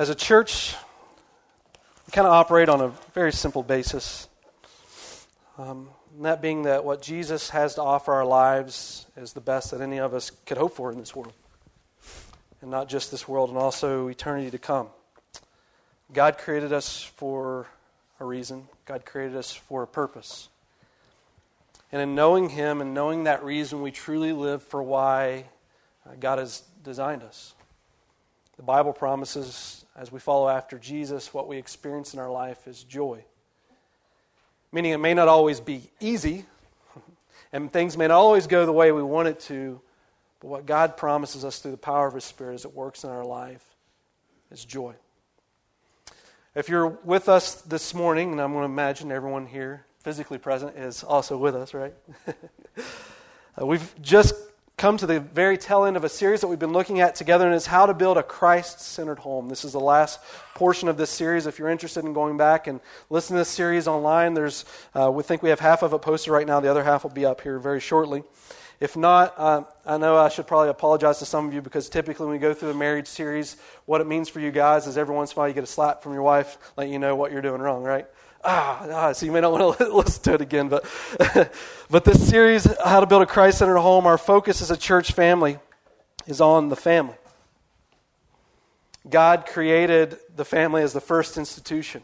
As a church, we kind of operate on a very simple basis. Um, that being that what Jesus has to offer our lives is the best that any of us could hope for in this world. And not just this world, and also eternity to come. God created us for a reason, God created us for a purpose. And in knowing Him and knowing that reason, we truly live for why uh, God has designed us. The Bible promises, as we follow after Jesus, what we experience in our life is joy. Meaning it may not always be easy, and things may not always go the way we want it to, but what God promises us through the power of His Spirit as it works in our life is joy. If you're with us this morning, and I'm going to imagine everyone here physically present is also with us, right? uh, we've just come to the very tail end of a series that we've been looking at together, and it's how to build a Christ centered home. This is the last portion of this series. If you're interested in going back and listening to this series online, there's, uh, we think we have half of it posted right now. The other half will be up here very shortly. If not, uh, I know I should probably apologize to some of you because typically when we go through a marriage series, what it means for you guys is every once in a while you get a slap from your wife, letting you know what you're doing wrong, right? Ah, ah, so you may not want to listen to it again, but, but this series, How to Build a Christ Centered Home, our focus as a church family is on the family. God created the family as the first institution.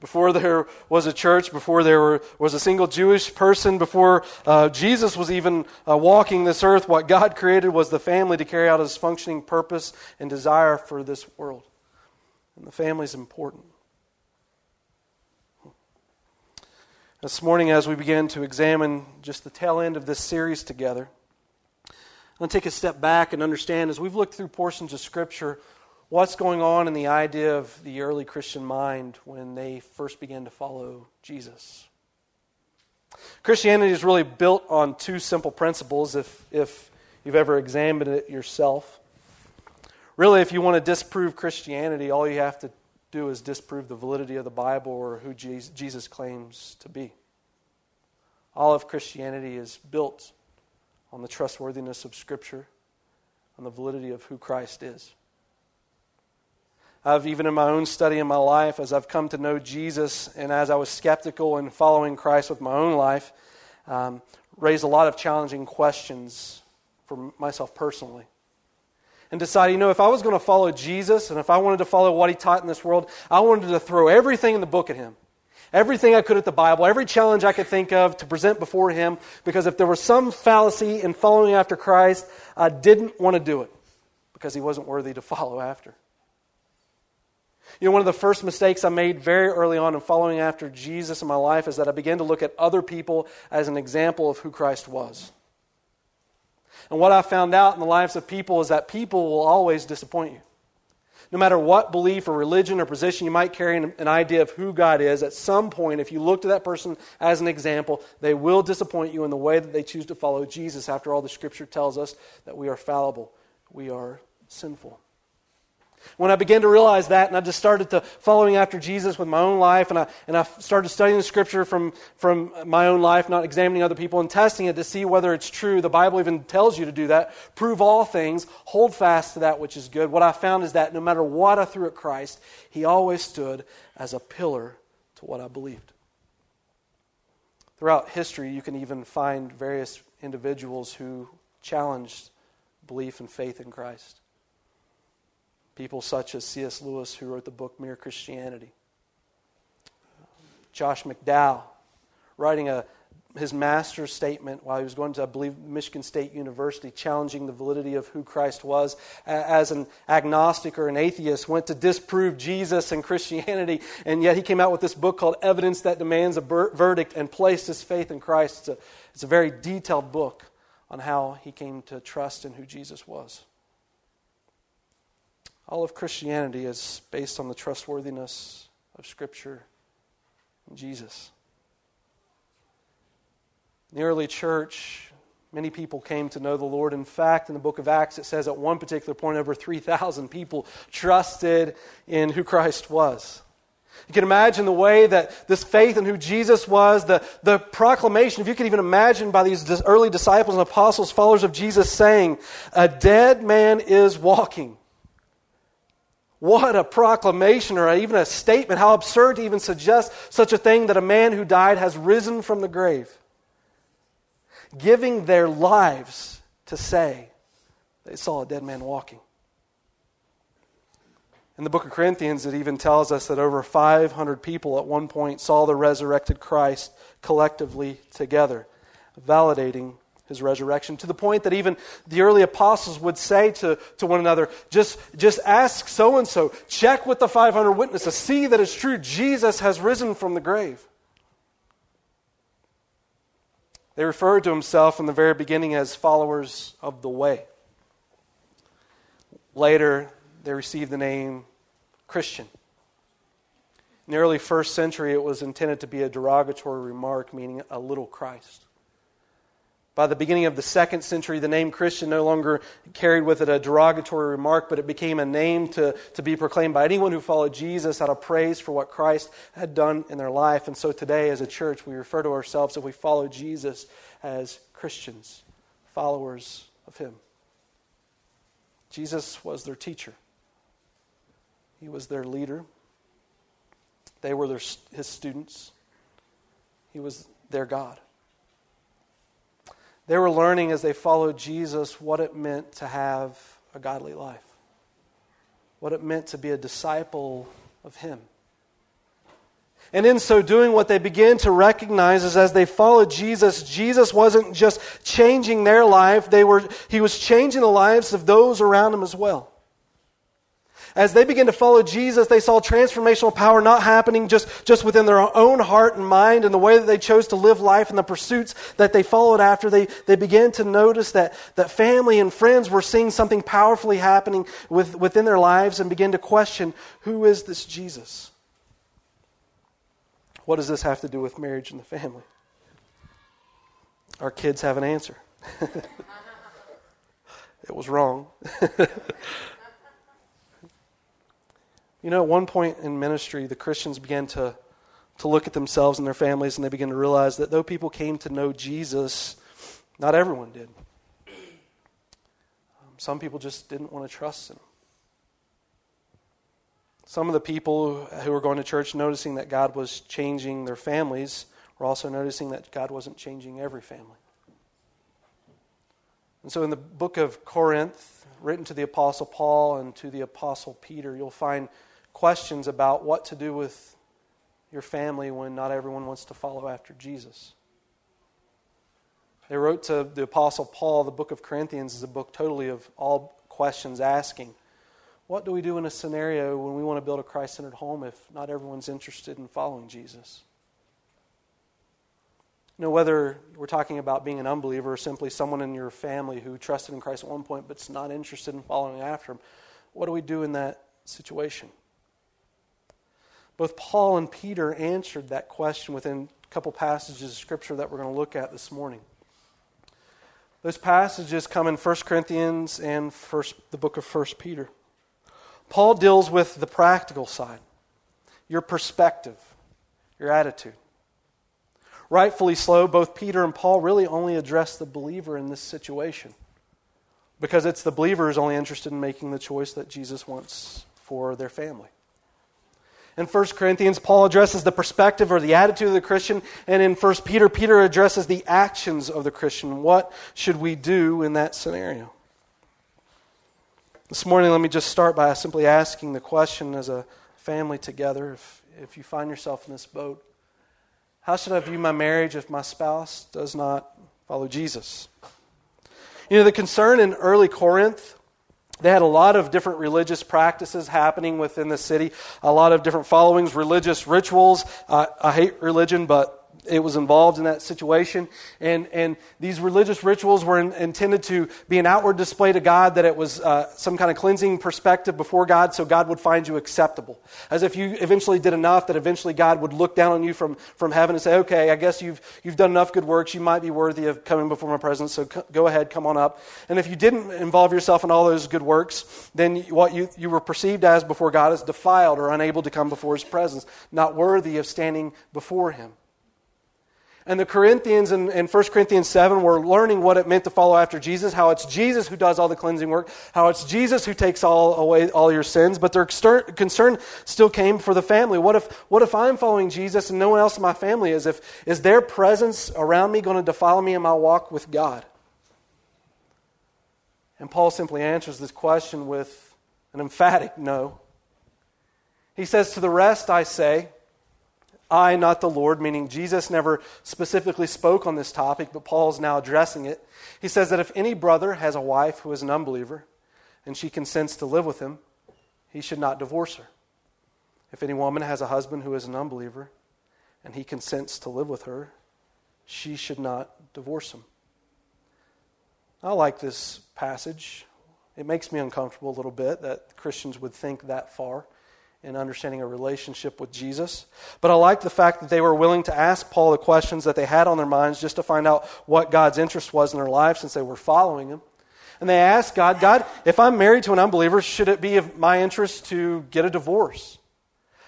Before there was a church, before there were, was a single Jewish person, before uh, Jesus was even uh, walking this earth, what God created was the family to carry out his functioning purpose and desire for this world. And the family is important. This morning, as we begin to examine just the tail end of this series together, I'm going to take a step back and understand as we've looked through portions of Scripture what's going on in the idea of the early Christian mind when they first began to follow Jesus. Christianity is really built on two simple principles if, if you've ever examined it yourself. Really, if you want to disprove Christianity, all you have to do is disprove the validity of the Bible or who Jesus claims to be. All of Christianity is built on the trustworthiness of Scripture, on the validity of who Christ is. I've, even in my own study in my life, as I've come to know Jesus and as I was skeptical in following Christ with my own life, um, raised a lot of challenging questions for myself personally and decided, you know, if I was going to follow Jesus and if I wanted to follow what he taught in this world, I wanted to throw everything in the book at him. Everything I could at the Bible, every challenge I could think of to present before him, because if there was some fallacy in following after Christ, I didn't want to do it because he wasn't worthy to follow after. You know, one of the first mistakes I made very early on in following after Jesus in my life is that I began to look at other people as an example of who Christ was. And what I found out in the lives of people is that people will always disappoint you. No matter what belief or religion or position you might carry an idea of who God is, at some point, if you look to that person as an example, they will disappoint you in the way that they choose to follow Jesus. After all, the scripture tells us that we are fallible, we are sinful. When I began to realize that, and I just started to following after Jesus with my own life, and I, and I started studying the scripture from, from my own life, not examining other people, and testing it to see whether it's true. The Bible even tells you to do that. Prove all things, hold fast to that which is good. What I found is that no matter what I threw at Christ, He always stood as a pillar to what I believed. Throughout history, you can even find various individuals who challenged belief and faith in Christ. People such as C.S. Lewis, who wrote the book Mere Christianity. Josh McDowell, writing a, his master's statement while he was going to, I believe, Michigan State University, challenging the validity of who Christ was as an agnostic or an atheist, went to disprove Jesus and Christianity, and yet he came out with this book called Evidence That Demands a Verdict and placed his faith in Christ. It's a, it's a very detailed book on how he came to trust in who Jesus was. All of Christianity is based on the trustworthiness of Scripture and Jesus. In the early church, many people came to know the Lord. In fact, in the book of Acts, it says at one particular point, over 3,000 people trusted in who Christ was. You can imagine the way that this faith in who Jesus was, the, the proclamation, if you could even imagine by these early disciples and apostles, followers of Jesus, saying, A dead man is walking. What a proclamation or even a statement. How absurd to even suggest such a thing that a man who died has risen from the grave. Giving their lives to say they saw a dead man walking. In the book of Corinthians, it even tells us that over 500 people at one point saw the resurrected Christ collectively together, validating his resurrection to the point that even the early apostles would say to, to one another, just, just ask so and so, check with the 500 witnesses, see that it's true. Jesus has risen from the grave. They referred to himself in the very beginning as followers of the way. Later, they received the name Christian. In the early first century, it was intended to be a derogatory remark, meaning a little Christ. By the beginning of the second century, the name Christian no longer carried with it a derogatory remark, but it became a name to, to be proclaimed by anyone who followed Jesus out of praise for what Christ had done in their life. And so today, as a church, we refer to ourselves, if we follow Jesus, as Christians, followers of Him. Jesus was their teacher, He was their leader, they were their, His students, He was their God. They were learning as they followed Jesus what it meant to have a godly life, what it meant to be a disciple of Him. And in so doing, what they began to recognize is as they followed Jesus, Jesus wasn't just changing their life, they were, He was changing the lives of those around Him as well. As they began to follow Jesus, they saw transformational power not happening just, just within their own heart and mind and the way that they chose to live life and the pursuits that they followed after. They, they began to notice that, that family and friends were seeing something powerfully happening with, within their lives and began to question who is this Jesus? What does this have to do with marriage and the family? Our kids have an answer. it was wrong. You know, at one point in ministry, the Christians began to, to look at themselves and their families, and they began to realize that though people came to know Jesus, not everyone did. Um, some people just didn't want to trust him. Some of the people who were going to church, noticing that God was changing their families, were also noticing that God wasn't changing every family. And so in the book of Corinth, written to the Apostle Paul and to the Apostle Peter, you'll find questions about what to do with your family when not everyone wants to follow after Jesus. They wrote to the Apostle Paul, the book of Corinthians is a book totally of all questions asking. What do we do in a scenario when we want to build a Christ centered home if not everyone's interested in following Jesus? You know, whether we're talking about being an unbeliever or simply someone in your family who trusted in Christ at one point but's not interested in following after him, what do we do in that situation? Both Paul and Peter answered that question within a couple passages of Scripture that we're going to look at this morning. Those passages come in 1 Corinthians and first, the book of 1 Peter. Paul deals with the practical side, your perspective, your attitude. Rightfully so, both Peter and Paul really only address the believer in this situation because it's the believer who's only interested in making the choice that Jesus wants for their family. In 1 Corinthians, Paul addresses the perspective or the attitude of the Christian. And in 1 Peter, Peter addresses the actions of the Christian. What should we do in that scenario? This morning, let me just start by simply asking the question as a family together if, if you find yourself in this boat, how should I view my marriage if my spouse does not follow Jesus? You know, the concern in early Corinth they had a lot of different religious practices happening within the city, a lot of different followings, religious rituals. Uh, I hate religion, but it was involved in that situation. And, and these religious rituals were in, intended to be an outward display to God that it was uh, some kind of cleansing perspective before God so God would find you acceptable. As if you eventually did enough that eventually God would look down on you from, from heaven and say, okay, I guess you've, you've done enough good works. You might be worthy of coming before my presence, so c- go ahead, come on up. And if you didn't involve yourself in all those good works, then what you, you were perceived as before God is defiled or unable to come before his presence, not worthy of standing before him. And the Corinthians in, in 1 Corinthians 7 were learning what it meant to follow after Jesus, how it's Jesus who does all the cleansing work, how it's Jesus who takes all away all your sins. But their concern still came for the family. What if, what if I'm following Jesus and no one else in my family is? If, is their presence around me going to defile me in my walk with God? And Paul simply answers this question with an emphatic no. He says, To the rest I say, I, not the Lord, meaning Jesus never specifically spoke on this topic, but Paul is now addressing it. He says that if any brother has a wife who is an unbeliever and she consents to live with him, he should not divorce her. If any woman has a husband who is an unbeliever and he consents to live with her, she should not divorce him. I like this passage. It makes me uncomfortable a little bit that Christians would think that far in understanding a relationship with Jesus. But I like the fact that they were willing to ask Paul the questions that they had on their minds just to find out what God's interest was in their life since they were following him. And they asked God, God, if I'm married to an unbeliever, should it be of my interest to get a divorce?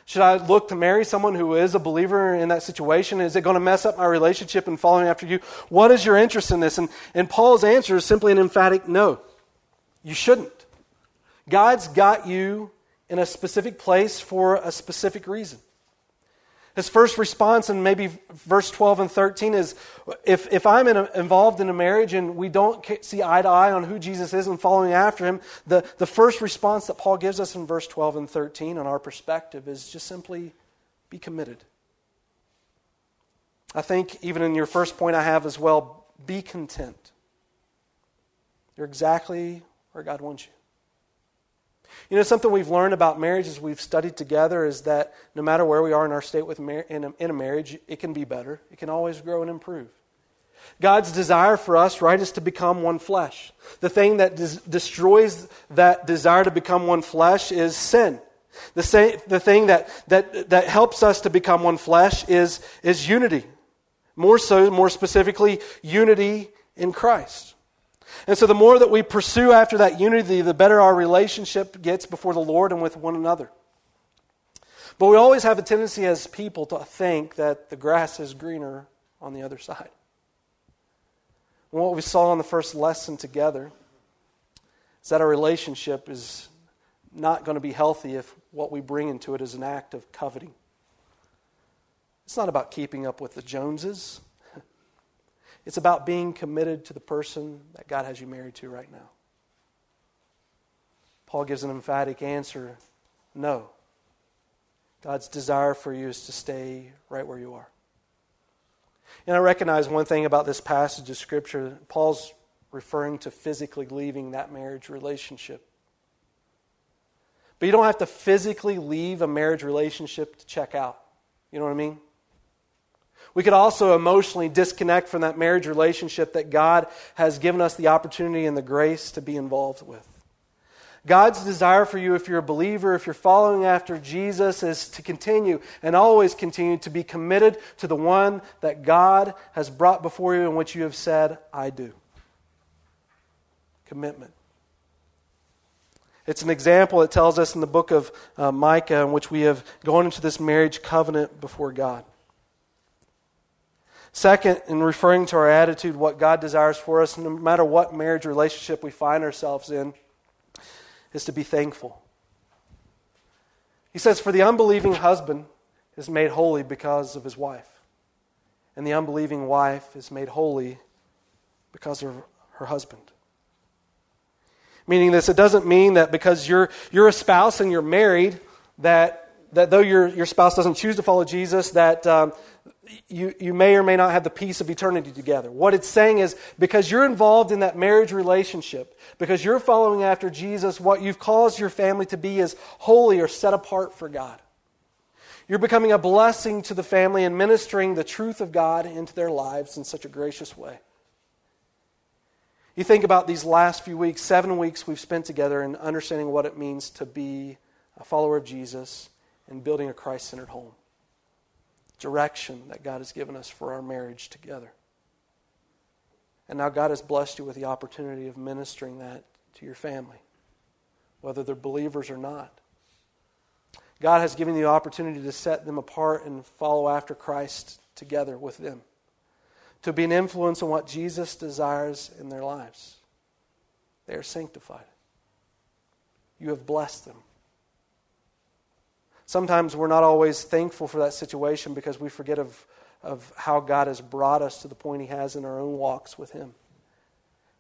Should I look to marry someone who is a believer in that situation? Is it going to mess up my relationship and following after you? What is your interest in this? And, and Paul's answer is simply an emphatic no. You shouldn't. God's got you in a specific place for a specific reason. His first response in maybe verse 12 and 13 is if, if I'm in a, involved in a marriage and we don't see eye to eye on who Jesus is and following after him, the, the first response that Paul gives us in verse 12 and 13 on our perspective is just simply be committed. I think even in your first point I have as well, be content. You're exactly where God wants you. You know, something we've learned about marriage as we've studied together is that no matter where we are in our state with mar- in, a, in a marriage, it can be better. It can always grow and improve. God's desire for us, right, is to become one flesh. The thing that des- destroys that desire to become one flesh is sin. The, the thing that, that, that helps us to become one flesh is, is unity. More so, more specifically, unity in Christ. And so the more that we pursue after that unity, the better our relationship gets before the Lord and with one another. But we always have a tendency as people to think that the grass is greener on the other side. And what we saw in the first lesson together is that our relationship is not going to be healthy if what we bring into it is an act of coveting. It's not about keeping up with the Joneses. It's about being committed to the person that God has you married to right now. Paul gives an emphatic answer no. God's desire for you is to stay right where you are. And I recognize one thing about this passage of Scripture. Paul's referring to physically leaving that marriage relationship. But you don't have to physically leave a marriage relationship to check out. You know what I mean? We could also emotionally disconnect from that marriage relationship that God has given us the opportunity and the grace to be involved with. God's desire for you, if you're a believer, if you're following after Jesus, is to continue and always continue to be committed to the one that God has brought before you and which you have said, I do. Commitment. It's an example it tells us in the book of uh, Micah in which we have gone into this marriage covenant before God. Second, in referring to our attitude, what God desires for us, no matter what marriage relationship we find ourselves in, is to be thankful. He says, For the unbelieving husband is made holy because of his wife, and the unbelieving wife is made holy because of her husband. Meaning this, it doesn't mean that because you're, you're a spouse and you're married, that, that though your, your spouse doesn't choose to follow Jesus, that, um, you, you may or may not have the peace of eternity together. What it's saying is because you're involved in that marriage relationship, because you're following after Jesus, what you've caused your family to be is holy or set apart for God. You're becoming a blessing to the family and ministering the truth of God into their lives in such a gracious way. You think about these last few weeks, seven weeks we've spent together in understanding what it means to be a follower of Jesus and building a Christ centered home direction that God has given us for our marriage together. And now God has blessed you with the opportunity of ministering that to your family, whether they're believers or not. God has given you the opportunity to set them apart and follow after Christ together with them. to be an influence on what Jesus desires in their lives. They are sanctified. You have blessed them. Sometimes we're not always thankful for that situation because we forget of, of how God has brought us to the point He has in our own walks with Him.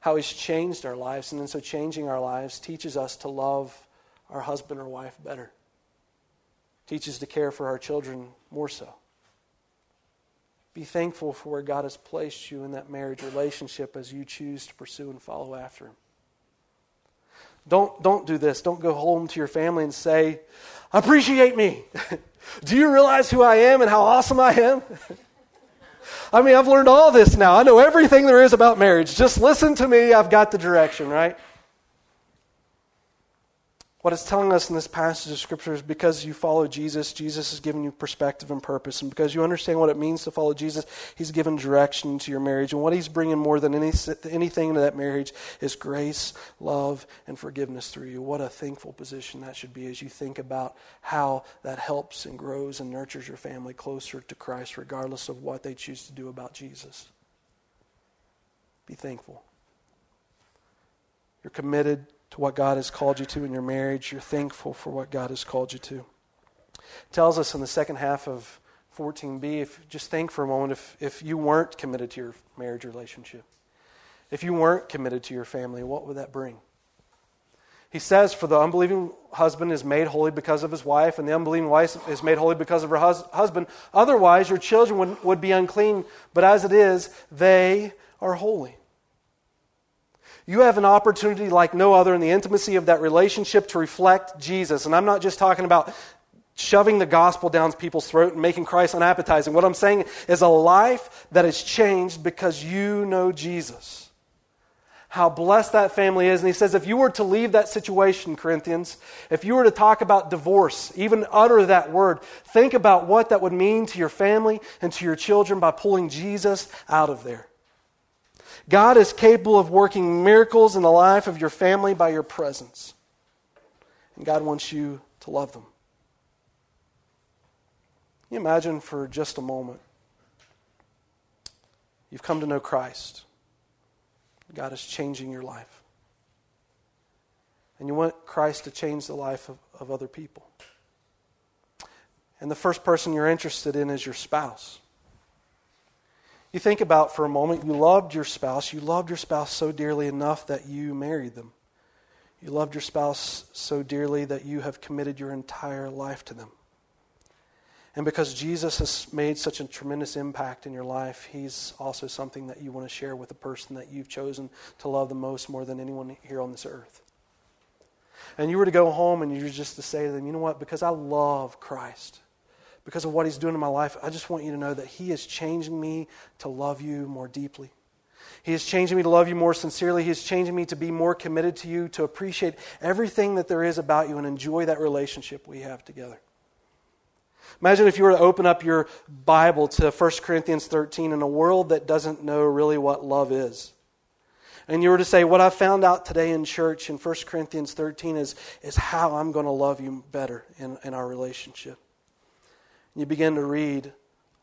How He's changed our lives, and then, so changing our lives teaches us to love our husband or wife better, teaches to care for our children more so. Be thankful for where God has placed you in that marriage relationship as you choose to pursue and follow after Him. Don't, don't do this. Don't go home to your family and say, Appreciate me. do you realize who I am and how awesome I am? I mean, I've learned all this now. I know everything there is about marriage. Just listen to me. I've got the direction, right? What it's telling us in this passage of Scripture is because you follow Jesus, Jesus is giving you perspective and purpose. And because you understand what it means to follow Jesus, He's given direction to your marriage. And what He's bringing more than any, anything into that marriage is grace, love, and forgiveness through you. What a thankful position that should be as you think about how that helps and grows and nurtures your family closer to Christ, regardless of what they choose to do about Jesus. Be thankful. You're committed to what God has called you to in your marriage. You're thankful for what God has called you to. It tells us in the second half of 14b, if just think for a moment, if, if you weren't committed to your marriage relationship, if you weren't committed to your family, what would that bring? He says, For the unbelieving husband is made holy because of his wife, and the unbelieving wife is made holy because of her hus- husband. Otherwise, your children would, would be unclean, but as it is, they are holy. You have an opportunity like no other in the intimacy of that relationship to reflect Jesus. And I'm not just talking about shoving the gospel down people's throat and making Christ unappetizing. What I'm saying is a life that is changed because you know Jesus. How blessed that family is. And he says, if you were to leave that situation, Corinthians, if you were to talk about divorce, even utter that word, think about what that would mean to your family and to your children by pulling Jesus out of there. God is capable of working miracles in the life of your family by your presence. And God wants you to love them. Can you imagine for just a moment? You've come to know Christ. God is changing your life. And you want Christ to change the life of, of other people. And the first person you're interested in is your spouse. You think about for a moment, you loved your spouse. You loved your spouse so dearly enough that you married them. You loved your spouse so dearly that you have committed your entire life to them. And because Jesus has made such a tremendous impact in your life, he's also something that you want to share with the person that you've chosen to love the most more than anyone here on this earth. And you were to go home and you were just to say to them, you know what? Because I love Christ, because of what He's doing in my life, I just want you to know that He is changing me to love you more deeply. He is changing me to love you more sincerely. He is changing me to be more committed to you, to appreciate everything that there is about you and enjoy that relationship we have together. Imagine if you were to open up your Bible to 1 Corinthians 13 in a world that doesn't know really what love is. And you were to say, What I found out today in church in 1 Corinthians 13 is, is how I'm going to love you better in, in our relationship you begin to read,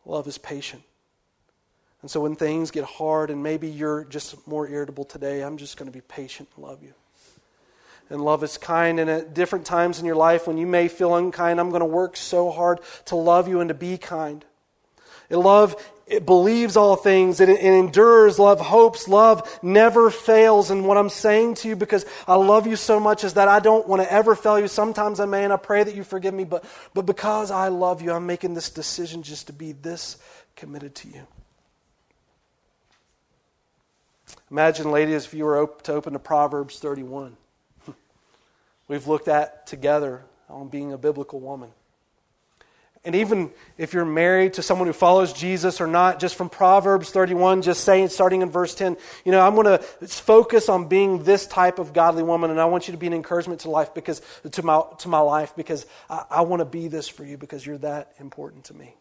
love is patient. And so when things get hard and maybe you're just more irritable today, I'm just going to be patient and love you. And love is kind. And at different times in your life when you may feel unkind, I'm going to work so hard to love you and to be kind. And love it believes all things, it, it, endures, love hopes, love never fails. And what I'm saying to you, because I love you so much, is that I don't want to ever fail you. Sometimes I may, and I pray that you forgive me, but, but because I love you, I'm making this decision just to be this committed to you. Imagine, ladies, if you were to open to Proverbs 31. We've looked at together on being a biblical woman. And even if you're married to someone who follows Jesus or not, just from Proverbs 31, just saying, starting in verse 10, you know, I'm going to focus on being this type of godly woman, and I want you to be an encouragement to life because to my to my life because I, I want to be this for you because you're that important to me.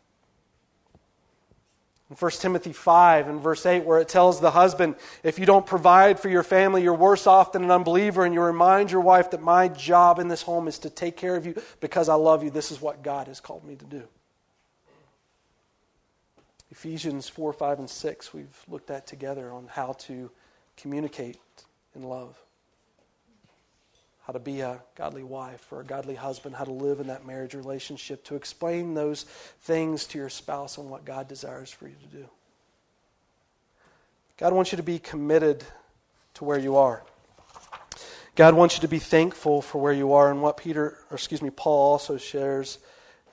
In 1 Timothy 5 and verse 8, where it tells the husband, if you don't provide for your family, you're worse off than an unbeliever, and you remind your wife that my job in this home is to take care of you because I love you. This is what God has called me to do. Ephesians 4, 5, and 6, we've looked at together on how to communicate in love, how to be a godly wife or a godly husband, how to live in that marriage relationship, to explain those things to your spouse and what God desires for you to do. God wants you to be committed to where you are. God wants you to be thankful for where you are, and what Peter, or excuse me, Paul also shares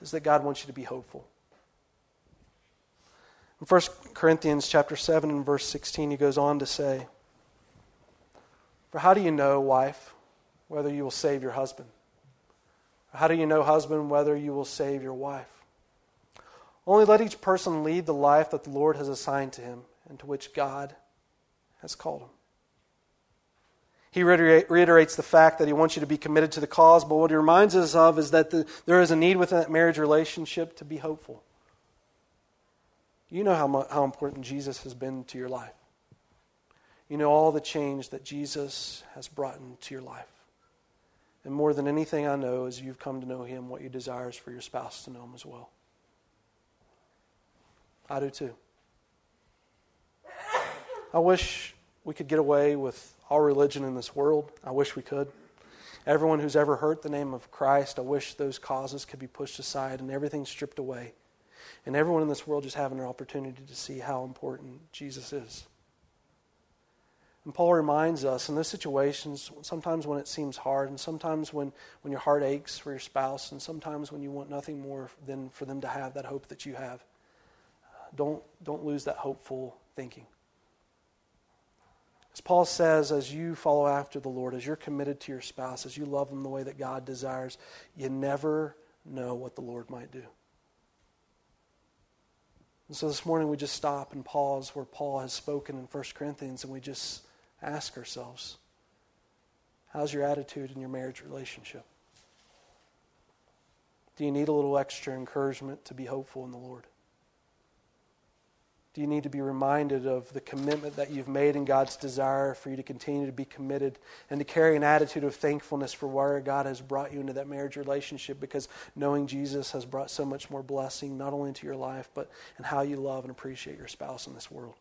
is that God wants you to be hopeful. In 1 Corinthians chapter 7 and verse 16, he goes on to say, For how do you know, wife, whether you will save your husband? How do you know, husband, whether you will save your wife? Only let each person lead the life that the Lord has assigned to him and to which God has called him. He reiterates the fact that he wants you to be committed to the cause, but what he reminds us of is that the, there is a need within that marriage relationship to be hopeful. You know how, how important Jesus has been to your life. You know all the change that Jesus has brought into your life. And more than anything I know, as you've come to know him, what you desire is for your spouse to know him as well. I do too. I wish we could get away with all religion in this world. I wish we could. Everyone who's ever hurt the name of Christ, I wish those causes could be pushed aside and everything stripped away. And everyone in this world just having an opportunity to see how important Jesus is. And Paul reminds us in those situations, sometimes when it seems hard, and sometimes when, when your heart aches for your spouse, and sometimes when you want nothing more than for them to have that hope that you have, don't, don't lose that hopeful thinking. As Paul says, as you follow after the Lord, as you're committed to your spouse, as you love them the way that God desires, you never know what the Lord might do. And so this morning we just stop and pause where Paul has spoken in 1 Corinthians and we just ask ourselves, how's your attitude in your marriage relationship? Do you need a little extra encouragement to be hopeful in the Lord? Do you need to be reminded of the commitment that you've made and God's desire for you to continue to be committed and to carry an attitude of thankfulness for where God has brought you into that marriage relationship because knowing Jesus has brought so much more blessing, not only into your life, but in how you love and appreciate your spouse in this world?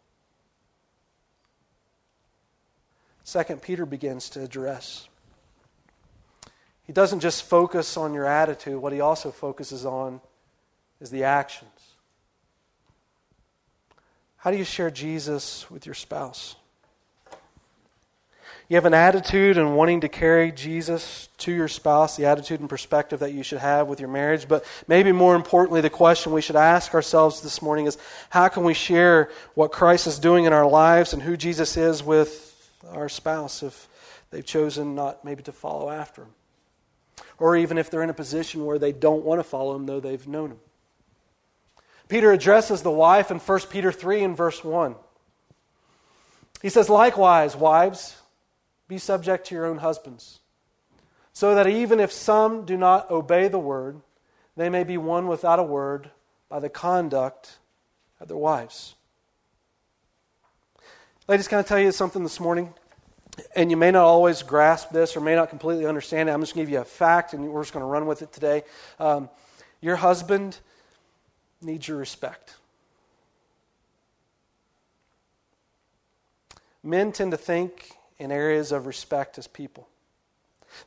Second, Peter begins to address. He doesn't just focus on your attitude, what he also focuses on is the actions. How do you share Jesus with your spouse? You have an attitude and wanting to carry Jesus to your spouse, the attitude and perspective that you should have with your marriage. But maybe more importantly, the question we should ask ourselves this morning is how can we share what Christ is doing in our lives and who Jesus is with our spouse if they've chosen not maybe to follow after him? Or even if they're in a position where they don't want to follow him, though they've known him. Peter addresses the wife in 1 Peter 3 and verse 1. He says, Likewise, wives, be subject to your own husbands, so that even if some do not obey the word, they may be won without a word by the conduct of their wives. Ladies, can I tell you something this morning? And you may not always grasp this or may not completely understand it. I'm just going to give you a fact, and we're just going to run with it today. Um, your husband needs your respect. Men tend to think in areas of respect as people.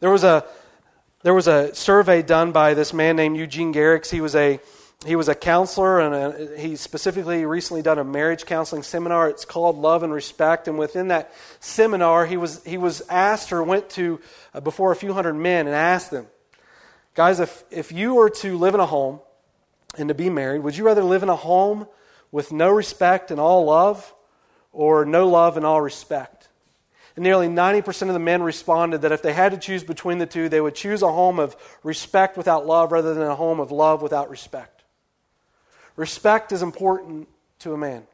There was a there was a survey done by this man named Eugene Garrix. He was a he was a counselor, and a, he specifically recently done a marriage counseling seminar. It's called Love and Respect, and within that seminar, he was he was asked or went to uh, before a few hundred men and asked them, guys, if if you were to live in a home and to be married, would you rather live in a home with no respect and all love or no love and all respect? And nearly 90% of the men responded that if they had to choose between the two, they would choose a home of respect without love rather than a home of love without respect. Respect is important to a man.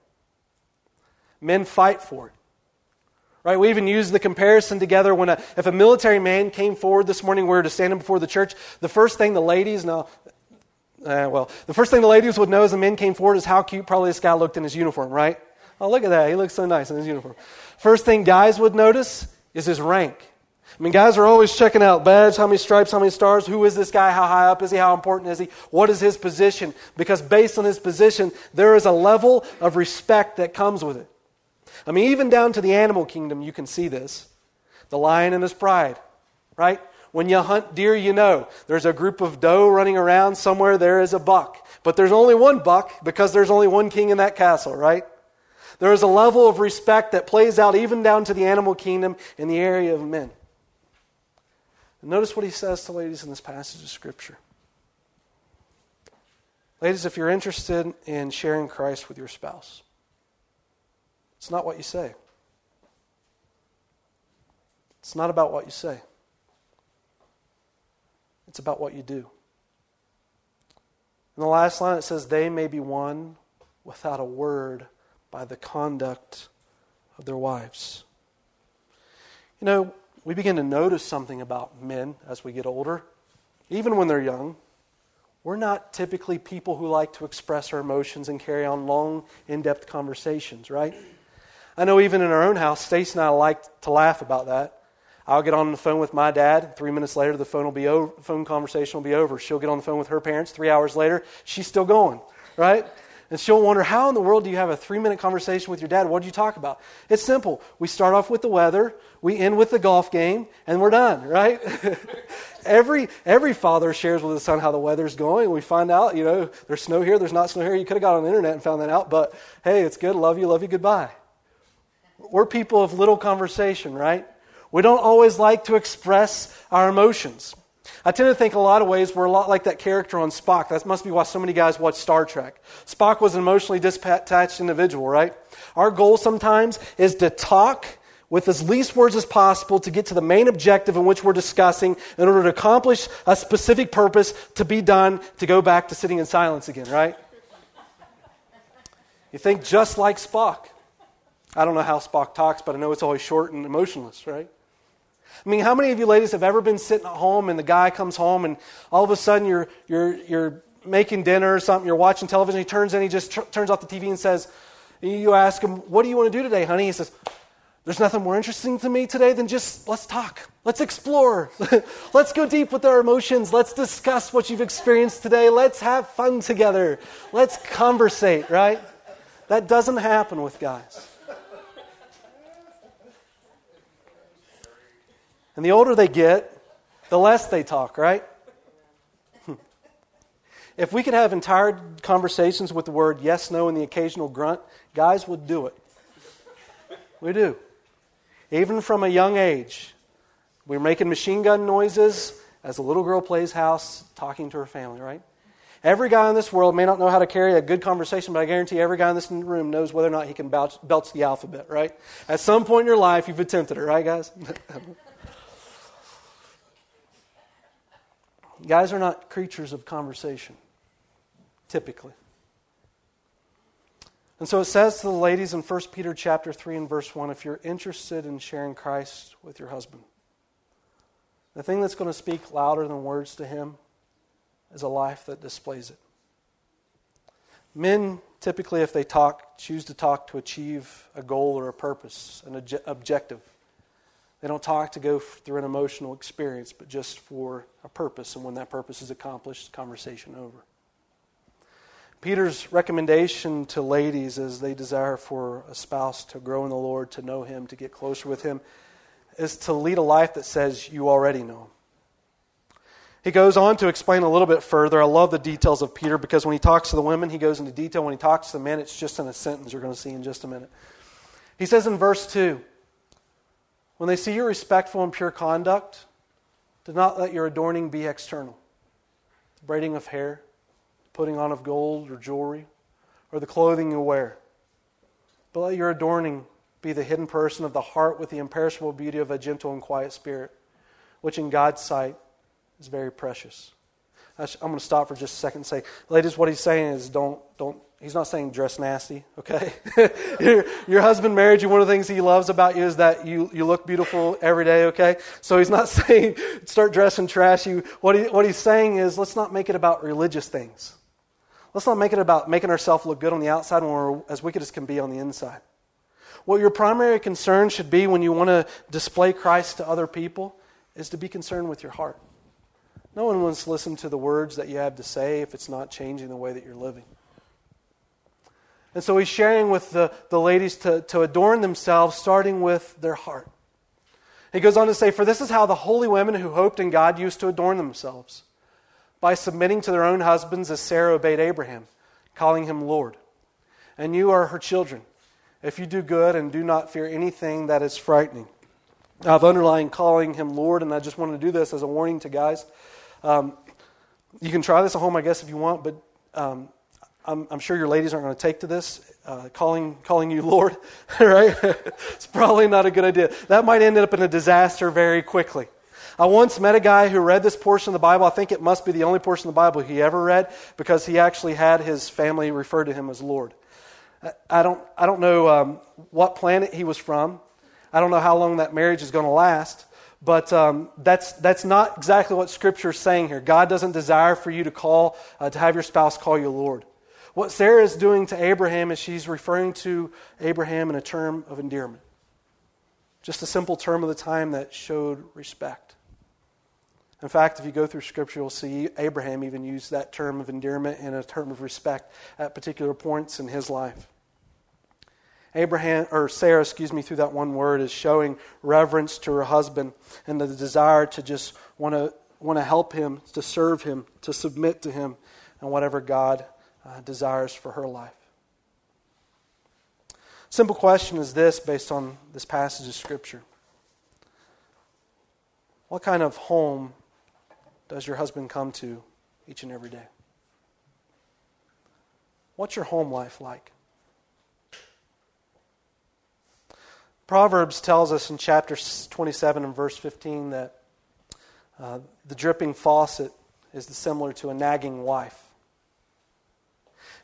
Men fight for it. Right? We even use the comparison together when a, if a military man came forward this morning, we were to stand him before the church, the first thing the ladies, now uh, well, the first thing the ladies would know as the men came forward is how cute probably this guy looked in his uniform, right? Oh, look at that. He looks so nice in his uniform. First thing guys would notice is his rank. I mean, guys are always checking out badge, how many stripes, how many stars, who is this guy, how high up is he, how important is he, what is his position? Because based on his position, there is a level of respect that comes with it. I mean, even down to the animal kingdom, you can see this. The lion and his pride, right? When you hunt deer, you know there's a group of doe running around somewhere, there is a buck. But there's only one buck because there's only one king in that castle, right? There is a level of respect that plays out even down to the animal kingdom in the area of men. Notice what he says to ladies in this passage of Scripture. Ladies, if you're interested in sharing Christ with your spouse, it's not what you say. It's not about what you say. It's about what you do. In the last line, it says, They may be won without a word by the conduct of their wives. You know, we begin to notice something about men as we get older, even when they're young. We're not typically people who like to express our emotions and carry on long, in depth conversations, right? I know even in our own house, Stace and I like to laugh about that. I'll get on the phone with my dad. Three minutes later, the phone will be over. Phone conversation will be over. She'll get on the phone with her parents. Three hours later, she's still going, right? And she'll wonder, how in the world do you have a three minute conversation with your dad? What did you talk about? It's simple. We start off with the weather, we end with the golf game, and we're done, right? every, every father shares with his son how the weather's going. We find out, you know, there's snow here, there's not snow here. You could have got on the internet and found that out, but hey, it's good. Love you, love you, goodbye. We're people of little conversation, right? We don't always like to express our emotions. I tend to think a lot of ways we're a lot like that character on Spock. That must be why so many guys watch Star Trek. Spock was an emotionally disattached individual, right? Our goal sometimes is to talk with as least words as possible to get to the main objective in which we're discussing in order to accomplish a specific purpose to be done to go back to sitting in silence again, right? You think just like Spock. I don't know how Spock talks, but I know it's always short and emotionless, right? I mean, how many of you ladies have ever been sitting at home and the guy comes home and all of a sudden you're, you're, you're making dinner or something, you're watching television, he turns in, he just tr- turns off the TV and says, You ask him, What do you want to do today, honey? He says, There's nothing more interesting to me today than just let's talk. Let's explore. let's go deep with our emotions. Let's discuss what you've experienced today. Let's have fun together. Let's conversate, right? That doesn't happen with guys. And the older they get, the less they talk, right? if we could have entire conversations with the word yes, no, and the occasional grunt, guys would do it. We do. Even from a young age, we're making machine gun noises as a little girl plays house talking to her family, right? Every guy in this world may not know how to carry a good conversation, but I guarantee every guy in this room knows whether or not he can belch, belch the alphabet, right? At some point in your life, you've attempted it, right, guys? Guys are not creatures of conversation, typically. And so it says to the ladies in 1 Peter chapter 3 and verse 1 if you're interested in sharing Christ with your husband, the thing that's going to speak louder than words to him is a life that displays it. Men typically, if they talk, choose to talk to achieve a goal or a purpose, an objective. They don't talk to go through an emotional experience, but just for a purpose. And when that purpose is accomplished, conversation over. Peter's recommendation to ladies as they desire for a spouse to grow in the Lord, to know Him, to get closer with Him, is to lead a life that says you already know Him. He goes on to explain a little bit further. I love the details of Peter because when he talks to the women, he goes into detail. When he talks to the men, it's just in a sentence you're going to see in just a minute. He says in verse 2 when they see your respectful and pure conduct, do not let your adorning be external. The braiding of hair, putting on of gold or jewelry, or the clothing you wear. But let your adorning be the hidden person of the heart with the imperishable beauty of a gentle and quiet spirit, which in God's sight is very precious. I'm going to stop for just a second and say, ladies, what he's saying is don't, don't He's not saying dress nasty, okay? your, your husband married you. One of the things he loves about you is that you, you look beautiful every day, okay? So he's not saying start dressing trashy. What, he, what he's saying is let's not make it about religious things. Let's not make it about making ourselves look good on the outside when we're as wicked as can be on the inside. What your primary concern should be when you want to display Christ to other people is to be concerned with your heart. No one wants to listen to the words that you have to say if it's not changing the way that you're living. And so he's sharing with the, the ladies to, to adorn themselves, starting with their heart. He goes on to say, For this is how the holy women who hoped in God used to adorn themselves by submitting to their own husbands as Sarah obeyed Abraham, calling him Lord. And you are her children, if you do good and do not fear anything that is frightening. I've underlined calling him Lord, and I just wanted to do this as a warning to guys. Um, you can try this at home, I guess, if you want, but um, I'm, I'm, sure your ladies aren't going to take to this, uh, calling, calling you Lord, right? it's probably not a good idea. That might end up in a disaster very quickly. I once met a guy who read this portion of the Bible. I think it must be the only portion of the Bible he ever read because he actually had his family refer to him as Lord. I don't, I don't know um, what planet he was from. I don't know how long that marriage is going to last. But um, that's, that's not exactly what Scripture is saying here. God doesn't desire for you to call, uh, to have your spouse call you Lord. What Sarah is doing to Abraham is she's referring to Abraham in a term of endearment. Just a simple term of the time that showed respect. In fact, if you go through Scripture, you'll see Abraham even use that term of endearment and a term of respect at particular points in his life. Abraham or Sarah, excuse me, through that one word is showing reverence to her husband and the desire to just want to want to help him, to serve him, to submit to him, and whatever God uh, desires for her life. Simple question is this, based on this passage of Scripture: What kind of home does your husband come to each and every day? What's your home life like? Proverbs tells us in chapter 27 and verse 15 that uh, the dripping faucet is similar to a nagging wife.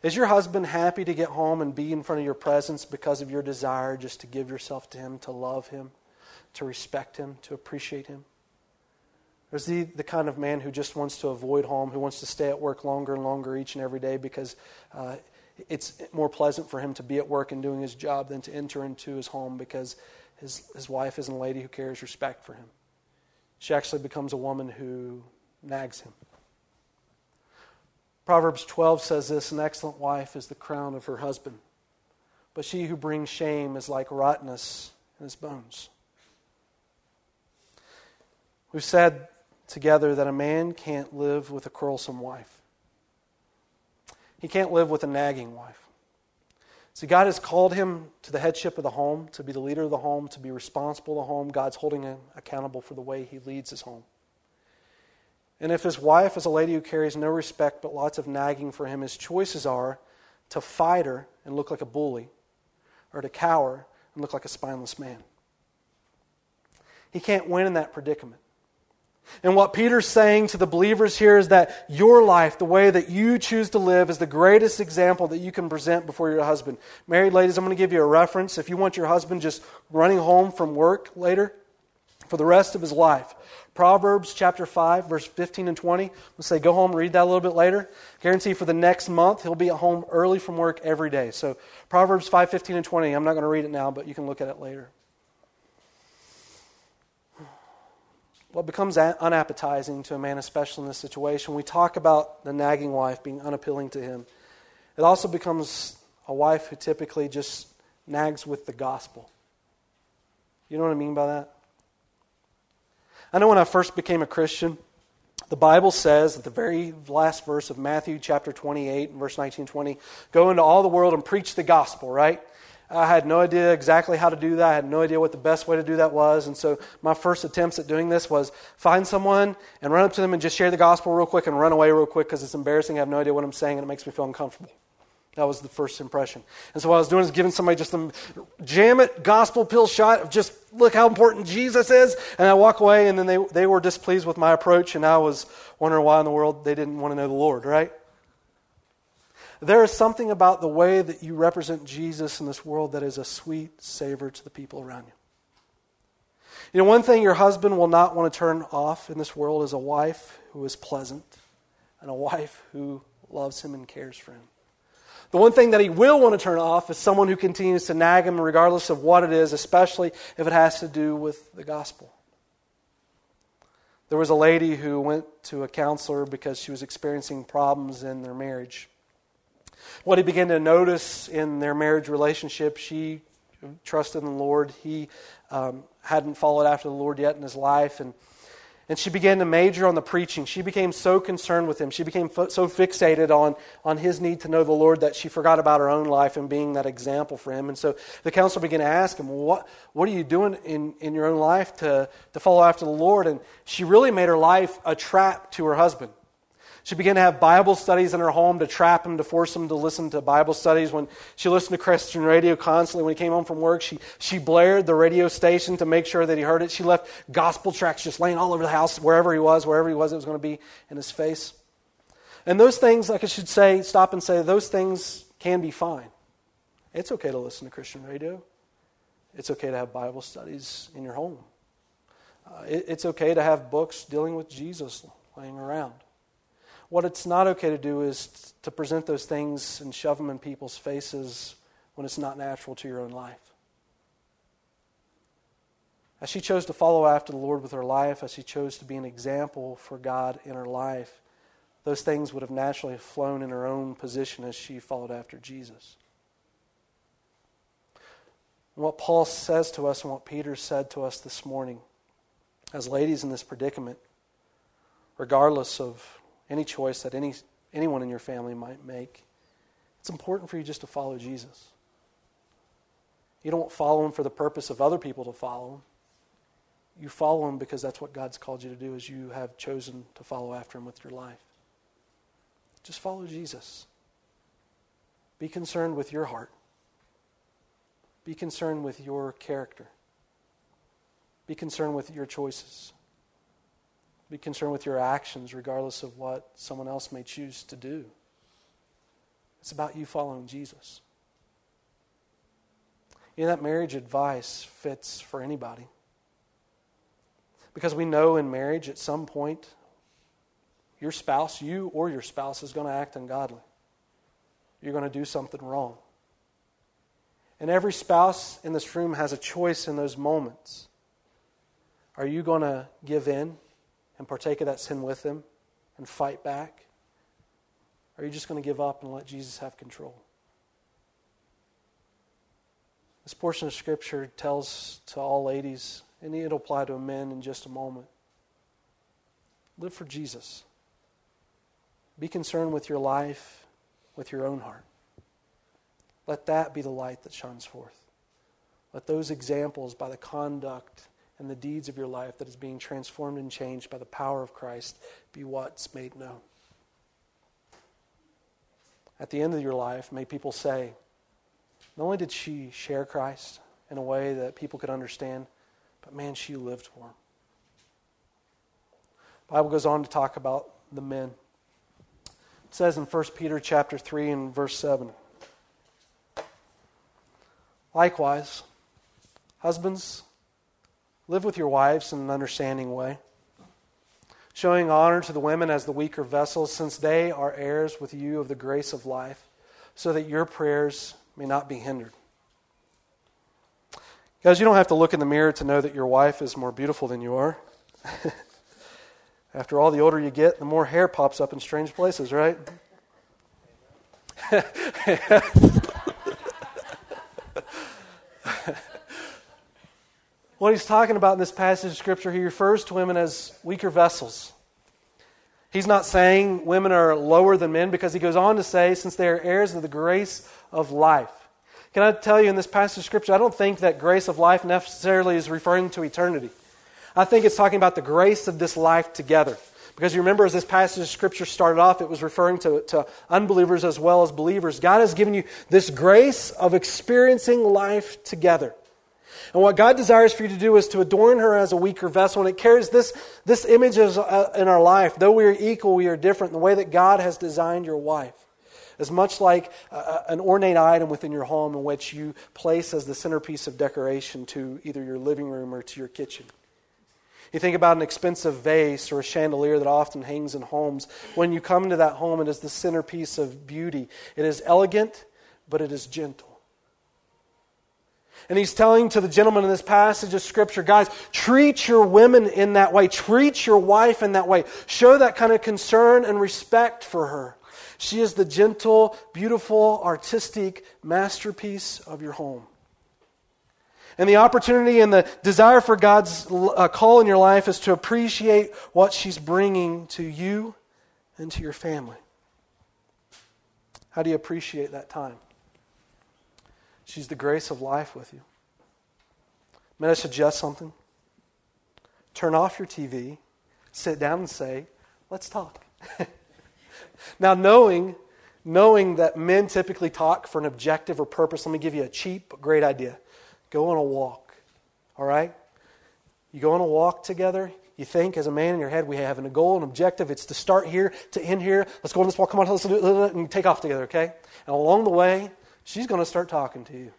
Is your husband happy to get home and be in front of your presence because of your desire just to give yourself to him, to love him, to respect him, to appreciate him? Or is he the kind of man who just wants to avoid home, who wants to stay at work longer and longer each and every day because uh, it's more pleasant for him to be at work and doing his job than to enter into his home because his, his wife isn't a lady who carries respect for him? She actually becomes a woman who nags him. Proverbs 12 says this An excellent wife is the crown of her husband, but she who brings shame is like rottenness in his bones. We've said together that a man can't live with a quarrelsome wife. He can't live with a nagging wife. See, God has called him to the headship of the home, to be the leader of the home, to be responsible the home. God's holding him accountable for the way he leads his home. And if his wife is a lady who carries no respect but lots of nagging for him, his choices are to fight her and look like a bully, or to cower and look like a spineless man. He can't win in that predicament. And what Peter's saying to the believers here is that your life, the way that you choose to live, is the greatest example that you can present before your husband. Married ladies, I'm going to give you a reference. If you want your husband just running home from work later for the rest of his life, Proverbs chapter 5, verse 15 and 20. We'll say, go home, read that a little bit later. Guarantee for the next month, he'll be at home early from work every day. So, Proverbs 5, 15 and 20. I'm not going to read it now, but you can look at it later. what becomes unappetizing to a man, especially in this situation, we talk about the nagging wife being unappealing to him. It also becomes a wife who typically just nags with the gospel. You know what I mean by that? I know when I first became a Christian, the Bible says at the very last verse of Matthew chapter 28 verse 19 20, go into all the world and preach the gospel, right? I had no idea exactly how to do that. I had no idea what the best way to do that was. And so my first attempts at doing this was find someone and run up to them and just share the gospel real quick and run away real quick because it's embarrassing. I have no idea what I'm saying and it makes me feel uncomfortable. That was the first impression. And so what I was doing is giving somebody just some jam it gospel pill shot of just look how important Jesus is. And I walk away and then they, they were displeased with my approach and I was wondering why in the world they didn't want to know the Lord, right? There is something about the way that you represent Jesus in this world that is a sweet savor to the people around you. You know, one thing your husband will not want to turn off in this world is a wife who is pleasant and a wife who loves him and cares for him. The one thing that he will want to turn off is someone who continues to nag him regardless of what it is, especially if it has to do with the gospel. There was a lady who went to a counselor because she was experiencing problems in their marriage. What he began to notice in their marriage relationship, she trusted in the Lord. He um, hadn't followed after the Lord yet in his life. And and she began to major on the preaching. She became so concerned with him. She became so fixated on, on his need to know the Lord that she forgot about her own life and being that example for him. And so the counselor began to ask him, What, what are you doing in, in your own life to, to follow after the Lord? And she really made her life a trap to her husband. She began to have Bible studies in her home to trap him, to force him to listen to Bible studies. When she listened to Christian radio constantly, when he came home from work, she, she blared the radio station to make sure that he heard it. She left gospel tracts just laying all over the house, wherever he was, wherever he was, it was going to be in his face. And those things, like I should say, stop and say, those things can be fine. It's okay to listen to Christian radio. It's okay to have Bible studies in your home. Uh, it, it's okay to have books dealing with Jesus laying around. What it's not okay to do is to present those things and shove them in people's faces when it's not natural to your own life. As she chose to follow after the Lord with her life, as she chose to be an example for God in her life, those things would have naturally flown in her own position as she followed after Jesus. what Paul says to us and what Peter said to us this morning, as ladies in this predicament, regardless of any choice that any, anyone in your family might make, it's important for you just to follow Jesus. You don't follow him for the purpose of other people to follow him. You follow him because that's what God's called you to do, as you have chosen to follow after him with your life. Just follow Jesus. Be concerned with your heart. Be concerned with your character. Be concerned with your choices. Be concerned with your actions, regardless of what someone else may choose to do. It's about you following Jesus. You know, that marriage advice fits for anybody. Because we know in marriage, at some point, your spouse, you or your spouse, is going to act ungodly. You're going to do something wrong. And every spouse in this room has a choice in those moments. Are you going to give in and partake of that sin with them and fight back? Or are you just going to give up and let Jesus have control? This portion of Scripture tells to all ladies, and it'll apply to men in just a moment live for Jesus. Be concerned with your life, with your own heart. Let that be the light that shines forth. Let those examples, by the conduct and the deeds of your life that is being transformed and changed by the power of Christ be what's made known. At the end of your life, may people say, not only did she share Christ in a way that people could understand, but man, she lived for him. The Bible goes on to talk about the men. It says in 1 Peter chapter 3 and verse 7. Likewise, husbands, Live with your wives in an understanding way, showing honor to the women as the weaker vessels, since they are heirs with you of the grace of life, so that your prayers may not be hindered. Guys, you don't have to look in the mirror to know that your wife is more beautiful than you are. After all, the older you get, the more hair pops up in strange places, right? what he's talking about in this passage of Scripture, he refers to women as weaker vessels. He's not saying women are lower than men because he goes on to say, since they are heirs of the grace of life. Can I tell you in this passage of Scripture, I don't think that grace of life necessarily is referring to eternity. I think it's talking about the grace of this life together. Because you remember, as this passage of Scripture started off, it was referring to, to unbelievers as well as believers. God has given you this grace of experiencing life together. And what God desires for you to do is to adorn her as a weaker vessel. And it carries this, this image uh, in our life. Though we are equal, we are different the way that God has designed your wife. As much like uh, uh, an ornate item within your home in which you place as the centerpiece of decoration to either your living room or to your kitchen. You think about an expensive vase or a chandelier that often hangs in homes. When you come into that home, it is the centerpiece of beauty. It is elegant, but it is gentle. And he's telling to the gentleman in this passage of Scripture, guys, treat your women in that way. Treat your wife in that way. Show that kind of concern and respect for her. She is the gentle, beautiful, artistic masterpiece of your home. And the opportunity and the desire for God's uh, call in your life is to appreciate what she's bringing to you and to your family. How do you appreciate that time? She's the grace of life with you. May I suggest something? Turn off your TV, sit down and say, let's talk. now, knowing, knowing that men typically talk for an objective or purpose, let me give you a cheap great idea. Go on a walk. All right? You go on a walk together. You think as a man in your head, we have a goal, an objective. It's to start here, to end here. Let's go on this walk. Come on, let's do it, and take off together, okay? And along the way, she's going to start talking to you.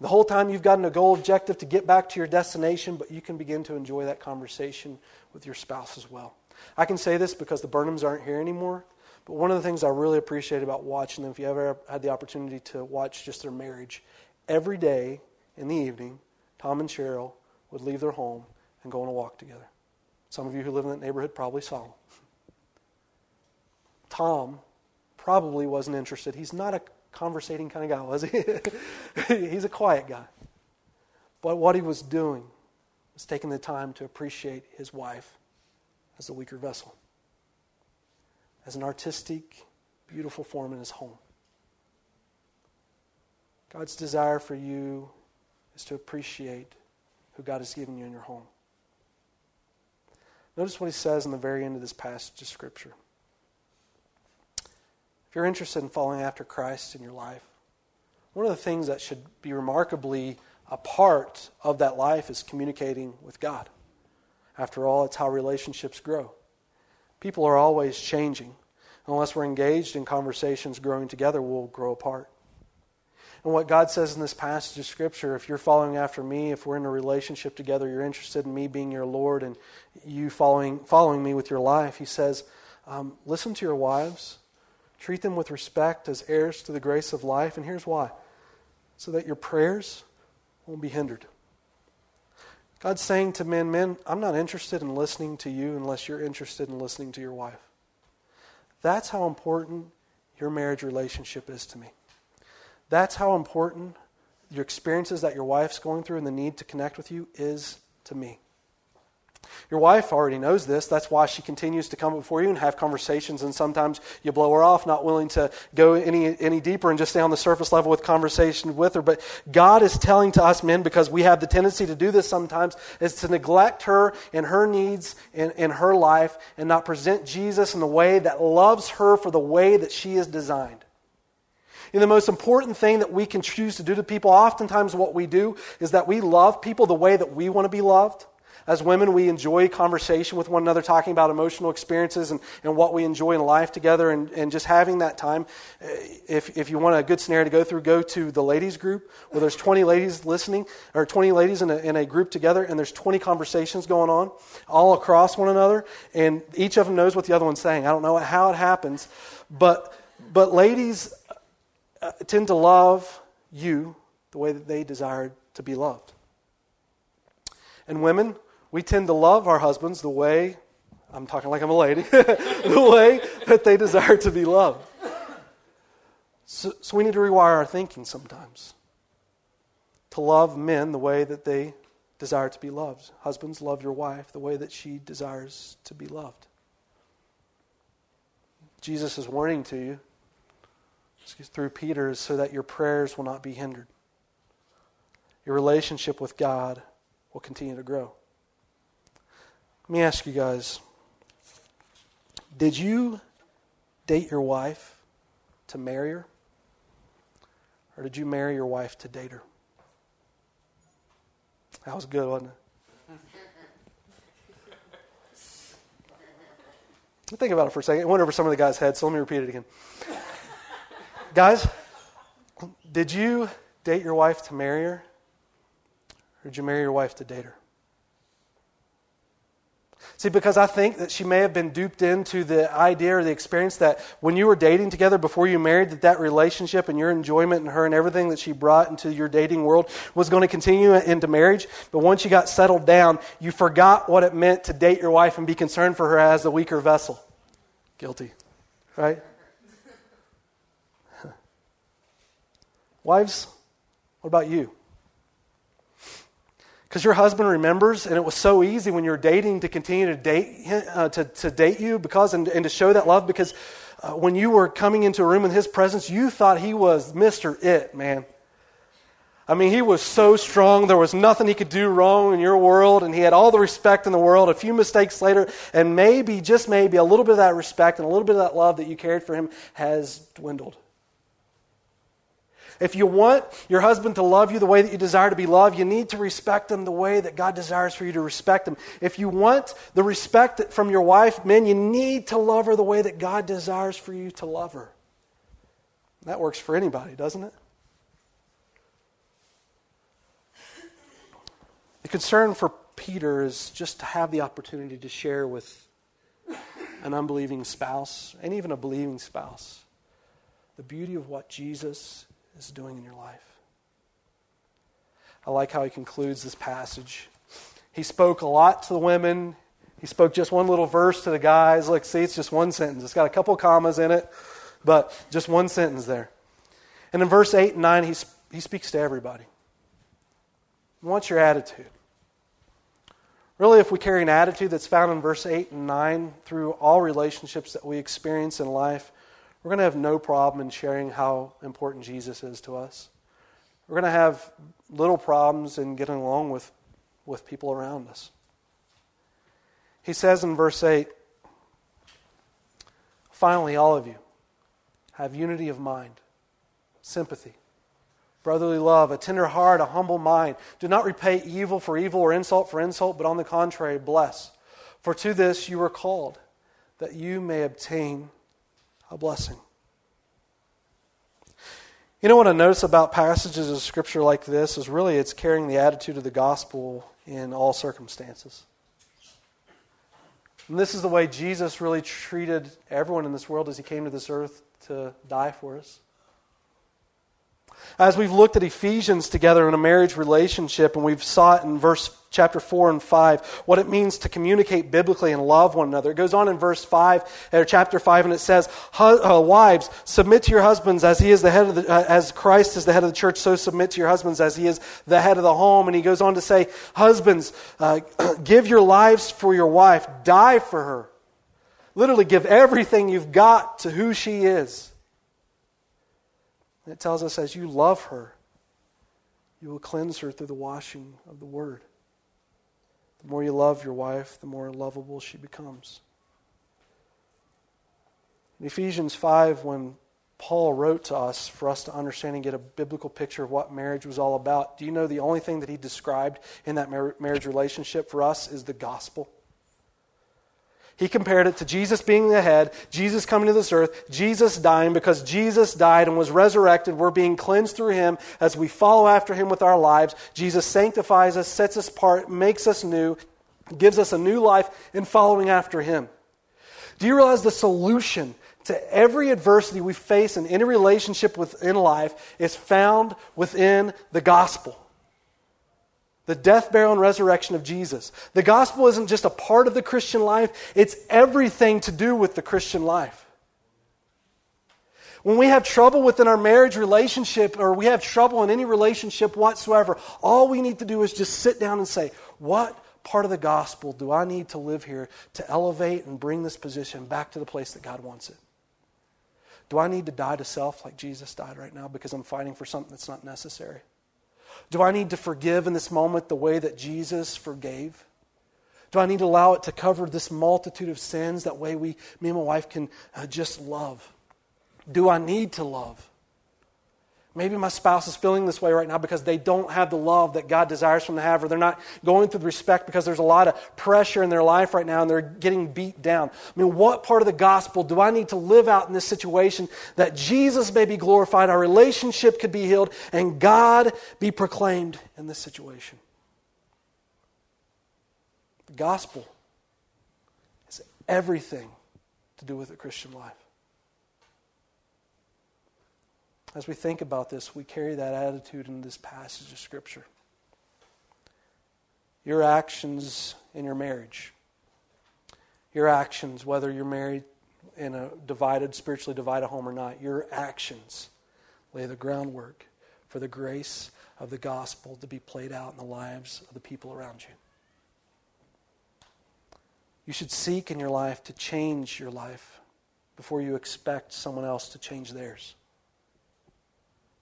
The whole time you've gotten a goal objective to get back to your destination, but you can begin to enjoy that conversation with your spouse as well. I can say this because the Burnhams aren't here anymore, but one of the things I really appreciate about watching them, if you ever had the opportunity to watch just their marriage, every day in the evening, Tom and Cheryl would leave their home and go on a walk together. Some of you who live in that neighborhood probably saw them. Tom probably wasn't interested. He's not a conversating kind of guy, was he? He's a quiet guy. But what he was doing was taking the time to appreciate his wife as a weaker vessel, as an artistic, beautiful form in his home. God's desire for you is to appreciate who God has given you in your home. Notice what he says in the very end of this passage of Scripture. If you're interested in following after Christ in your life, one of the things that should be remarkably a part of that life is communicating with God. After all, it's how relationships grow. People are always changing. Unless we're engaged in conversations growing together, we'll grow apart. And what God says in this passage of Scripture, if you're following after me, if we're in a relationship together, you're interested in me being your Lord and you following, following me with your life, He says, um, listen to your wives Treat them with respect as heirs to the grace of life. And here's why so that your prayers won't be hindered. God's saying to men, men, I'm not interested in listening to you unless you're interested in listening to your wife. That's how important your marriage relationship is to me. That's how important your experiences that your wife's going through and the need to connect with you is to me. Your wife already knows this. That's why she continues to come before you and have conversations, and sometimes you blow her off, not willing to go any, any deeper and just stay on the surface level with conversation with her. But God is telling to us men, because we have the tendency to do this sometimes, is to neglect her and her needs in, in her life and not present Jesus in the way that loves her for the way that she is designed. And the most important thing that we can choose to do to people, oftentimes what we do is that we love people the way that we want to be loved. As women, we enjoy conversation with one another, talking about emotional experiences and, and what we enjoy in life together and, and just having that time. Uh, if, if you want a good scenario to go through, go to the ladies' group where there's 20 ladies listening, or 20 ladies in a, in a group together, and there's 20 conversations going on all across one another, and each of them knows what the other one's saying. I don't know how it happens, but, but ladies uh, tend to love you the way that they desire to be loved. And women, we tend to love our husbands the way, I'm talking like I'm a lady, the way that they desire to be loved. So, so we need to rewire our thinking sometimes to love men the way that they desire to be loved. Husbands, love your wife the way that she desires to be loved. Jesus is warning to you through Peter so that your prayers will not be hindered. Your relationship with God will continue to grow. Let me ask you guys Did you date your wife to marry her? Or did you marry your wife to date her? That was good, wasn't it? Think about it for a second. It went over some of the guys' heads, so let me repeat it again. guys, did you date your wife to marry her? Or did you marry your wife to date her? See, because I think that she may have been duped into the idea or the experience that when you were dating together before you married, that that relationship and your enjoyment and her and everything that she brought into your dating world was going to continue into marriage. But once you got settled down, you forgot what it meant to date your wife and be concerned for her as the weaker vessel. Guilty, right? Wives, what about you? Because your husband remembers, and it was so easy when you were dating to continue to date, uh, to, to date you because and, and to show that love because uh, when you were coming into a room in his presence, you thought he was Mr. It, man. I mean, he was so strong. There was nothing he could do wrong in your world, and he had all the respect in the world. A few mistakes later, and maybe, just maybe, a little bit of that respect and a little bit of that love that you cared for him has dwindled. If you want your husband to love you the way that you desire to be loved, you need to respect him the way that God desires for you to respect him. If you want the respect from your wife, men, you need to love her the way that God desires for you to love her. That works for anybody, doesn't it? The concern for Peter is just to have the opportunity to share with an unbelieving spouse and even a believing spouse the beauty of what Jesus is doing in your life. I like how he concludes this passage. He spoke a lot to the women. He spoke just one little verse to the guys. Look, see, it's just one sentence. It's got a couple commas in it, but just one sentence there. And in verse 8 and 9, he, he speaks to everybody. What's your attitude? Really, if we carry an attitude that's found in verse 8 and 9 through all relationships that we experience in life, we're going to have no problem in sharing how important Jesus is to us. We're going to have little problems in getting along with, with people around us. He says in verse 8, Finally, all of you have unity of mind, sympathy, brotherly love, a tender heart, a humble mind. Do not repay evil for evil or insult for insult, but on the contrary, bless. For to this you were called, that you may obtain a blessing. You know what I notice about passages of scripture like this is really it's carrying the attitude of the gospel in all circumstances. And this is the way Jesus really treated everyone in this world as he came to this earth to die for us. As we've looked at Ephesians together in a marriage relationship, and we've saw it in verse chapter 4 and 5, what it means to communicate biblically and love one another. It goes on in verse 5, or chapter 5, and it says, uh, Wives, submit to your husbands as he is the head of the, uh, as Christ is the head of the church, so submit to your husbands as he is the head of the home. And he goes on to say, Husbands, uh, give your lives for your wife, die for her. Literally, give everything you've got to who she is. And it tells us as you love her, you will cleanse her through the washing of the word. The more you love your wife, the more lovable she becomes. In Ephesians 5, when Paul wrote to us for us to understand and get a biblical picture of what marriage was all about, do you know the only thing that he described in that marriage relationship for us is the gospel? He compared it to Jesus being the head, Jesus coming to this earth, Jesus dying because Jesus died and was resurrected. We're being cleansed through him as we follow after him with our lives. Jesus sanctifies us, sets us apart, makes us new, gives us a new life in following after him. Do you realize the solution to every adversity we face in any relationship within life is found within the gospel? The death, burial, and resurrection of Jesus. The gospel isn't just a part of the Christian life, it's everything to do with the Christian life. When we have trouble within our marriage relationship or we have trouble in any relationship whatsoever, all we need to do is just sit down and say, What part of the gospel do I need to live here to elevate and bring this position back to the place that God wants it? Do I need to die to self like Jesus died right now because I'm fighting for something that's not necessary? Do I need to forgive in this moment the way that Jesus forgave? Do I need to allow it to cover this multitude of sins? That way, we, me and my wife can uh, just love. Do I need to love? Maybe my spouse is feeling this way right now because they don't have the love that God desires them to have, or they're not going through the respect because there's a lot of pressure in their life right now and they're getting beat down. I mean, what part of the gospel do I need to live out in this situation that Jesus may be glorified, our relationship could be healed, and God be proclaimed in this situation? The gospel is everything to do with the Christian life. As we think about this, we carry that attitude in this passage of Scripture. Your actions in your marriage, your actions, whether you're married in a divided, spiritually divided home or not, your actions lay the groundwork for the grace of the gospel to be played out in the lives of the people around you. You should seek in your life to change your life before you expect someone else to change theirs.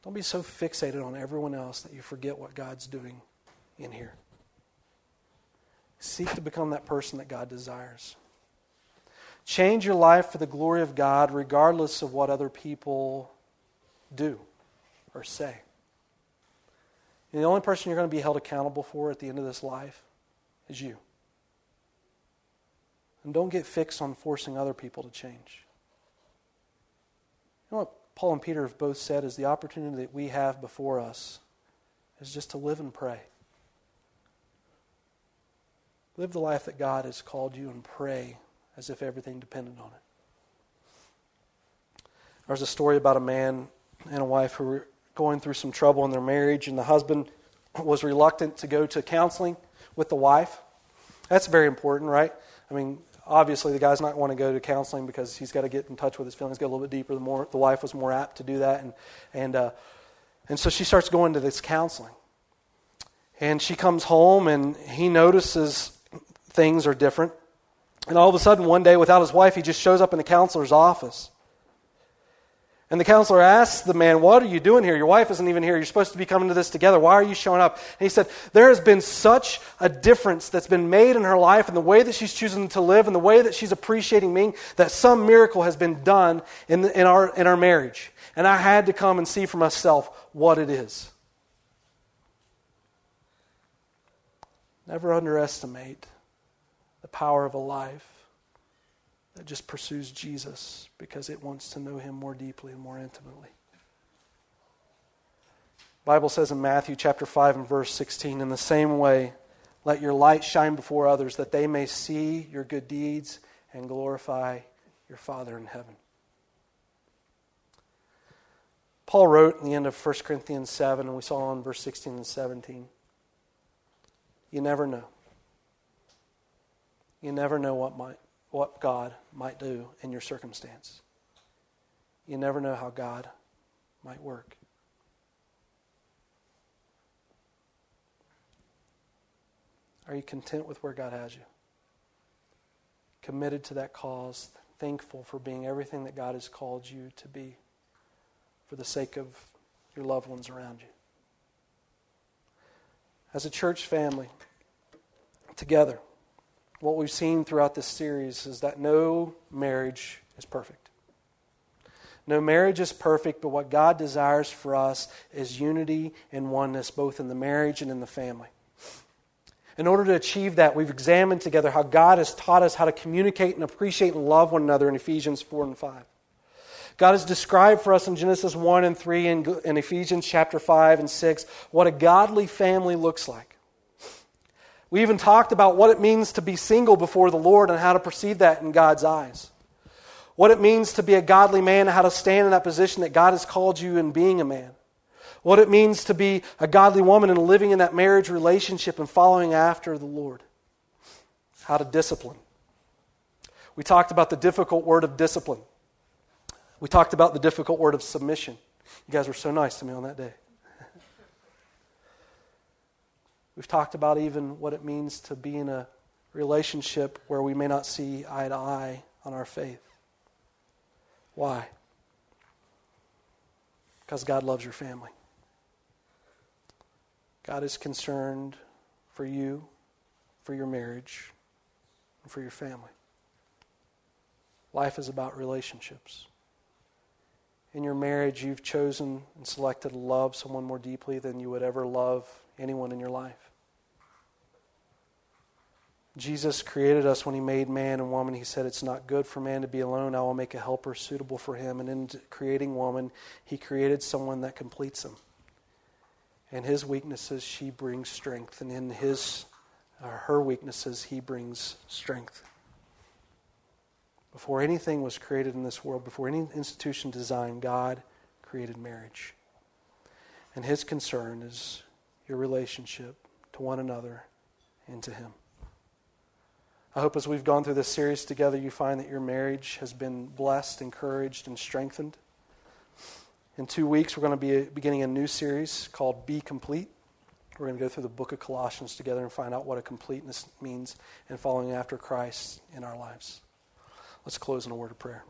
Don't be so fixated on everyone else that you forget what God's doing in here. Seek to become that person that God desires. Change your life for the glory of God, regardless of what other people do or say. And the only person you're going to be held accountable for at the end of this life is you. And don't get fixed on forcing other people to change. You know what Paul and Peter have both said is the opportunity that we have before us is just to live and pray. Live the life that God has called you and pray as if everything depended on it. There's a story about a man and a wife who were going through some trouble in their marriage, and the husband was reluctant to go to counseling with the wife. That's very important, right? I mean, obviously the guy's not want to go to counseling because he's got to get in touch with his feelings, get a little bit deeper. The more the wife was more apt to do that, and and uh, and so she starts going to this counseling. And she comes home, and he notices things are different. And all of a sudden, one day, without his wife, he just shows up in the counselor's office. And the counselor asks the man, What are you doing here? Your wife isn't even here. You're supposed to be coming to this together. Why are you showing up? And he said, There has been such a difference that's been made in her life and the way that she's choosing to live and the way that she's appreciating me that some miracle has been done in, the, in, our, in our marriage. And I had to come and see for myself what it is. Never underestimate the power of a life that just pursues Jesus because it wants to know him more deeply and more intimately. The Bible says in Matthew chapter 5 and verse 16, in the same way, let your light shine before others that they may see your good deeds and glorify your Father in heaven. Paul wrote in the end of 1 Corinthians 7, and we saw in verse 16 and 17, you never know. You never know what might what God might do in your circumstance. You never know how God might work. Are you content with where God has you? Committed to that cause, thankful for being everything that God has called you to be for the sake of your loved ones around you. As a church family, together, what we've seen throughout this series is that no marriage is perfect. No marriage is perfect, but what God desires for us is unity and oneness, both in the marriage and in the family. In order to achieve that, we've examined together how God has taught us how to communicate and appreciate and love one another in Ephesians 4 and 5. God has described for us in Genesis 1 and 3 and in Ephesians chapter 5 and 6 what a godly family looks like. We even talked about what it means to be single before the Lord and how to perceive that in God's eyes. What it means to be a godly man and how to stand in that position that God has called you in being a man. What it means to be a godly woman and living in that marriage relationship and following after the Lord. How to discipline. We talked about the difficult word of discipline. We talked about the difficult word of submission. You guys were so nice to me on that day. We've talked about even what it means to be in a relationship where we may not see eye to eye on our faith. Why? Because God loves your family. God is concerned for you, for your marriage, and for your family. Life is about relationships. In your marriage, you've chosen and selected to love someone more deeply than you would ever love anyone in your life. Jesus created us when he made man and woman. He said, It's not good for man to be alone. I will make a helper suitable for him. And in creating woman, he created someone that completes him. In his weaknesses, she brings strength. And in his, uh, her weaknesses, he brings strength. Before anything was created in this world, before any institution designed, God created marriage. And his concern is your relationship to one another and to him. I hope as we've gone through this series together, you find that your marriage has been blessed, encouraged, and strengthened. In two weeks, we're going to be beginning a new series called Be Complete. We're going to go through the book of Colossians together and find out what a completeness means in following after Christ in our lives. Let's close in a word of prayer.